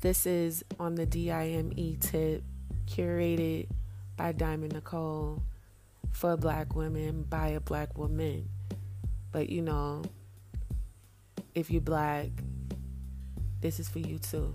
This is on the DIME tip, curated by Diamond Nicole for black women by a black woman. But you know, if you're black, this is for you too.